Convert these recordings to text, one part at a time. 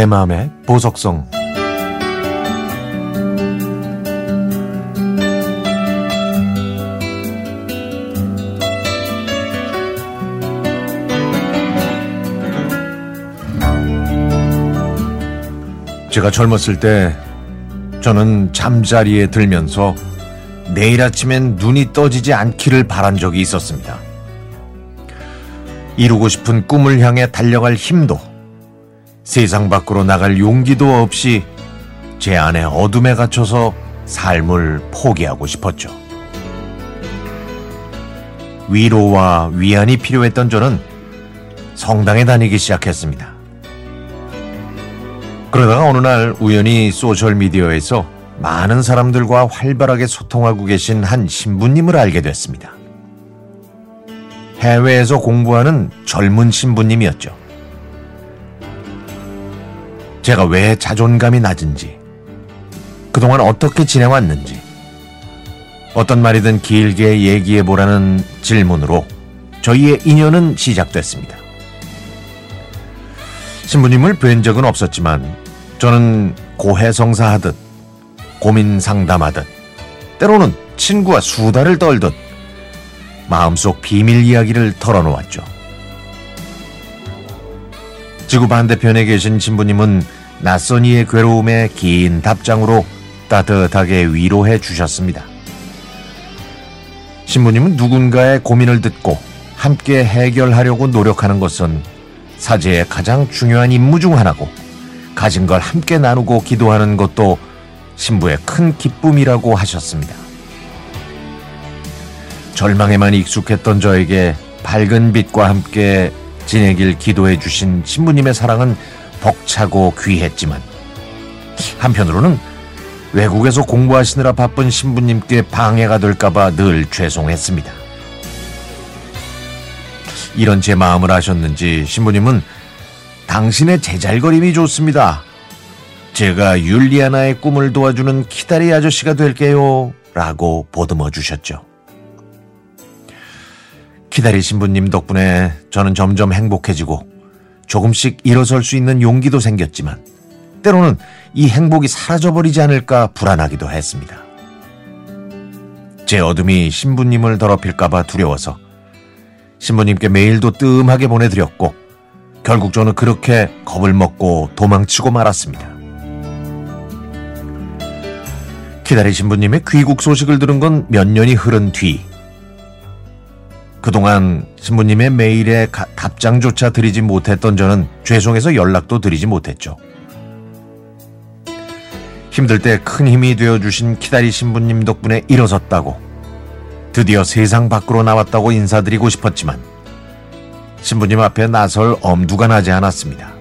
내 마음의 보석성 제가 젊었을 때 저는 잠자리에 들면서 내일 아침엔 눈이 떠지지 않기를 바란 적이 있었습니다. 이루고 싶은 꿈을 향해 달려갈 힘도 세상 밖으로 나갈 용기도 없이 제 안에 어둠에 갇혀서 삶을 포기하고 싶었죠. 위로와 위안이 필요했던 저는 성당에 다니기 시작했습니다. 그러다가 어느 날 우연히 소셜미디어에서 많은 사람들과 활발하게 소통하고 계신 한 신부님을 알게 됐습니다. 해외에서 공부하는 젊은 신부님이었죠. 제가 왜 자존감이 낮은지, 그동안 어떻게 지내왔는지, 어떤 말이든 길게 얘기해 보라는 질문으로 저희의 인연은 시작됐습니다. 신부님을 뵌 적은 없었지만 저는 고해성사하듯 고민 상담하듯 때로는 친구와 수다를 떨듯 마음속 비밀 이야기를 털어놓았죠. 지구 반대편에 계신 신부님은 낯선 이의 괴로움에 긴 답장으로 따뜻하게 위로해 주셨습니다. 신부님은 누군가의 고민을 듣고 함께 해결하려고 노력하는 것은 사제의 가장 중요한 임무 중 하나고 가진 걸 함께 나누고 기도하는 것도 신부의 큰 기쁨이라고 하셨습니다. 절망에만 익숙했던 저에게 밝은 빛과 함께 지내길 기도해 주신 신부님의 사랑은 벅차고 귀했지만 한편으로는 외국에서 공부하시느라 바쁜 신부님께 방해가 될까봐 늘 죄송했습니다. 이런 제 마음을 아셨는지 신부님은 당신의 제잘거림이 좋습니다. 제가 율리아나의 꿈을 도와주는 키다리 아저씨가 될게요. 라고 보듬어 주셨죠. 키다리 신부님 덕분에 저는 점점 행복해지고 조금씩 일어설 수 있는 용기도 생겼지만 때로는 이 행복이 사라져버리지 않을까 불안하기도 했습니다. 제 어둠이 신부님을 더럽힐까봐 두려워서 신부님께 메일도 뜸하게 보내드렸고 결국 저는 그렇게 겁을 먹고 도망치고 말았습니다. 기다리신 분님의 귀국 소식을 들은 건 몇 년이 흐른 뒤 그동안 신부님의 메일에 가, 답장조차 드리지 못했던 저는 죄송해서 연락도 드리지 못했죠. 힘들 때 큰 힘이 되어주신 키다리 신부님 덕분에 일어섰다고 드디어 세상 밖으로 나왔다고 인사드리고 싶었지만 신부님 앞에 나설 엄두가 나지 않았습니다.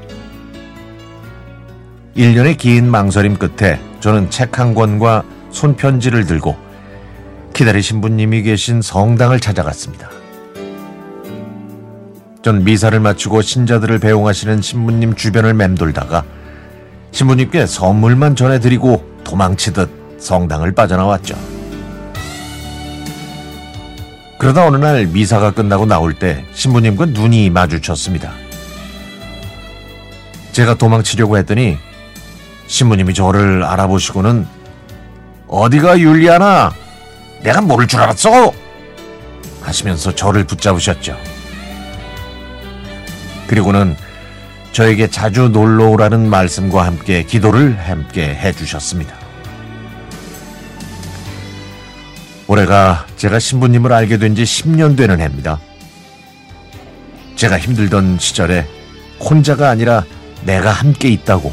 1년의 긴 망설임 끝에 저는 책 한 권과 손편지를 들고 기다리 신부님이 계신 성당을 찾아갔습니다. 전 미사를 마치고 신자들을 배웅하시는 신부님 주변을 맴돌다가 신부님께 선물만 전해드리고 도망치듯 성당을 빠져나왔죠. 그러다 어느 날 미사가 끝나고 나올 때 신부님과 눈이 마주쳤습니다. 제가 도망치려고 했더니 신부님이 저를 알아보시고는 어디가 율리아나? 내가 모를 줄 알았어? 하시면서 저를 붙잡으셨죠. 그리고는 저에게 자주 놀러 오라는 말씀과 함께 기도를 함께 해주셨습니다. 올해가 제가 신부님을 알게 된 지 10년 되는 해입니다. 제가 힘들던 시절에 혼자가 아니라 내가 함께 있다고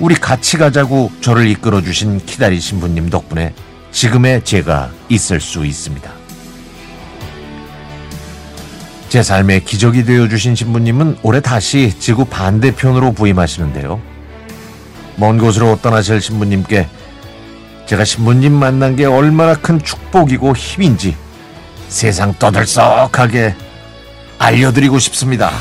우리 같이 가자고 저를 이끌어 주신 키다리 신부님 덕분에 지금의 제가 있을 수 있습니다. 제 삶의 기적이 되어 주신 신부님은 올해 다시 지구 반대편으로 부임하시는데요. 먼 곳으로 떠나실 신부님께 제가 신부님 만난 게 얼마나 큰 축복이고 힘인지 세상 떠들썩하게 알려드리고 싶습니다.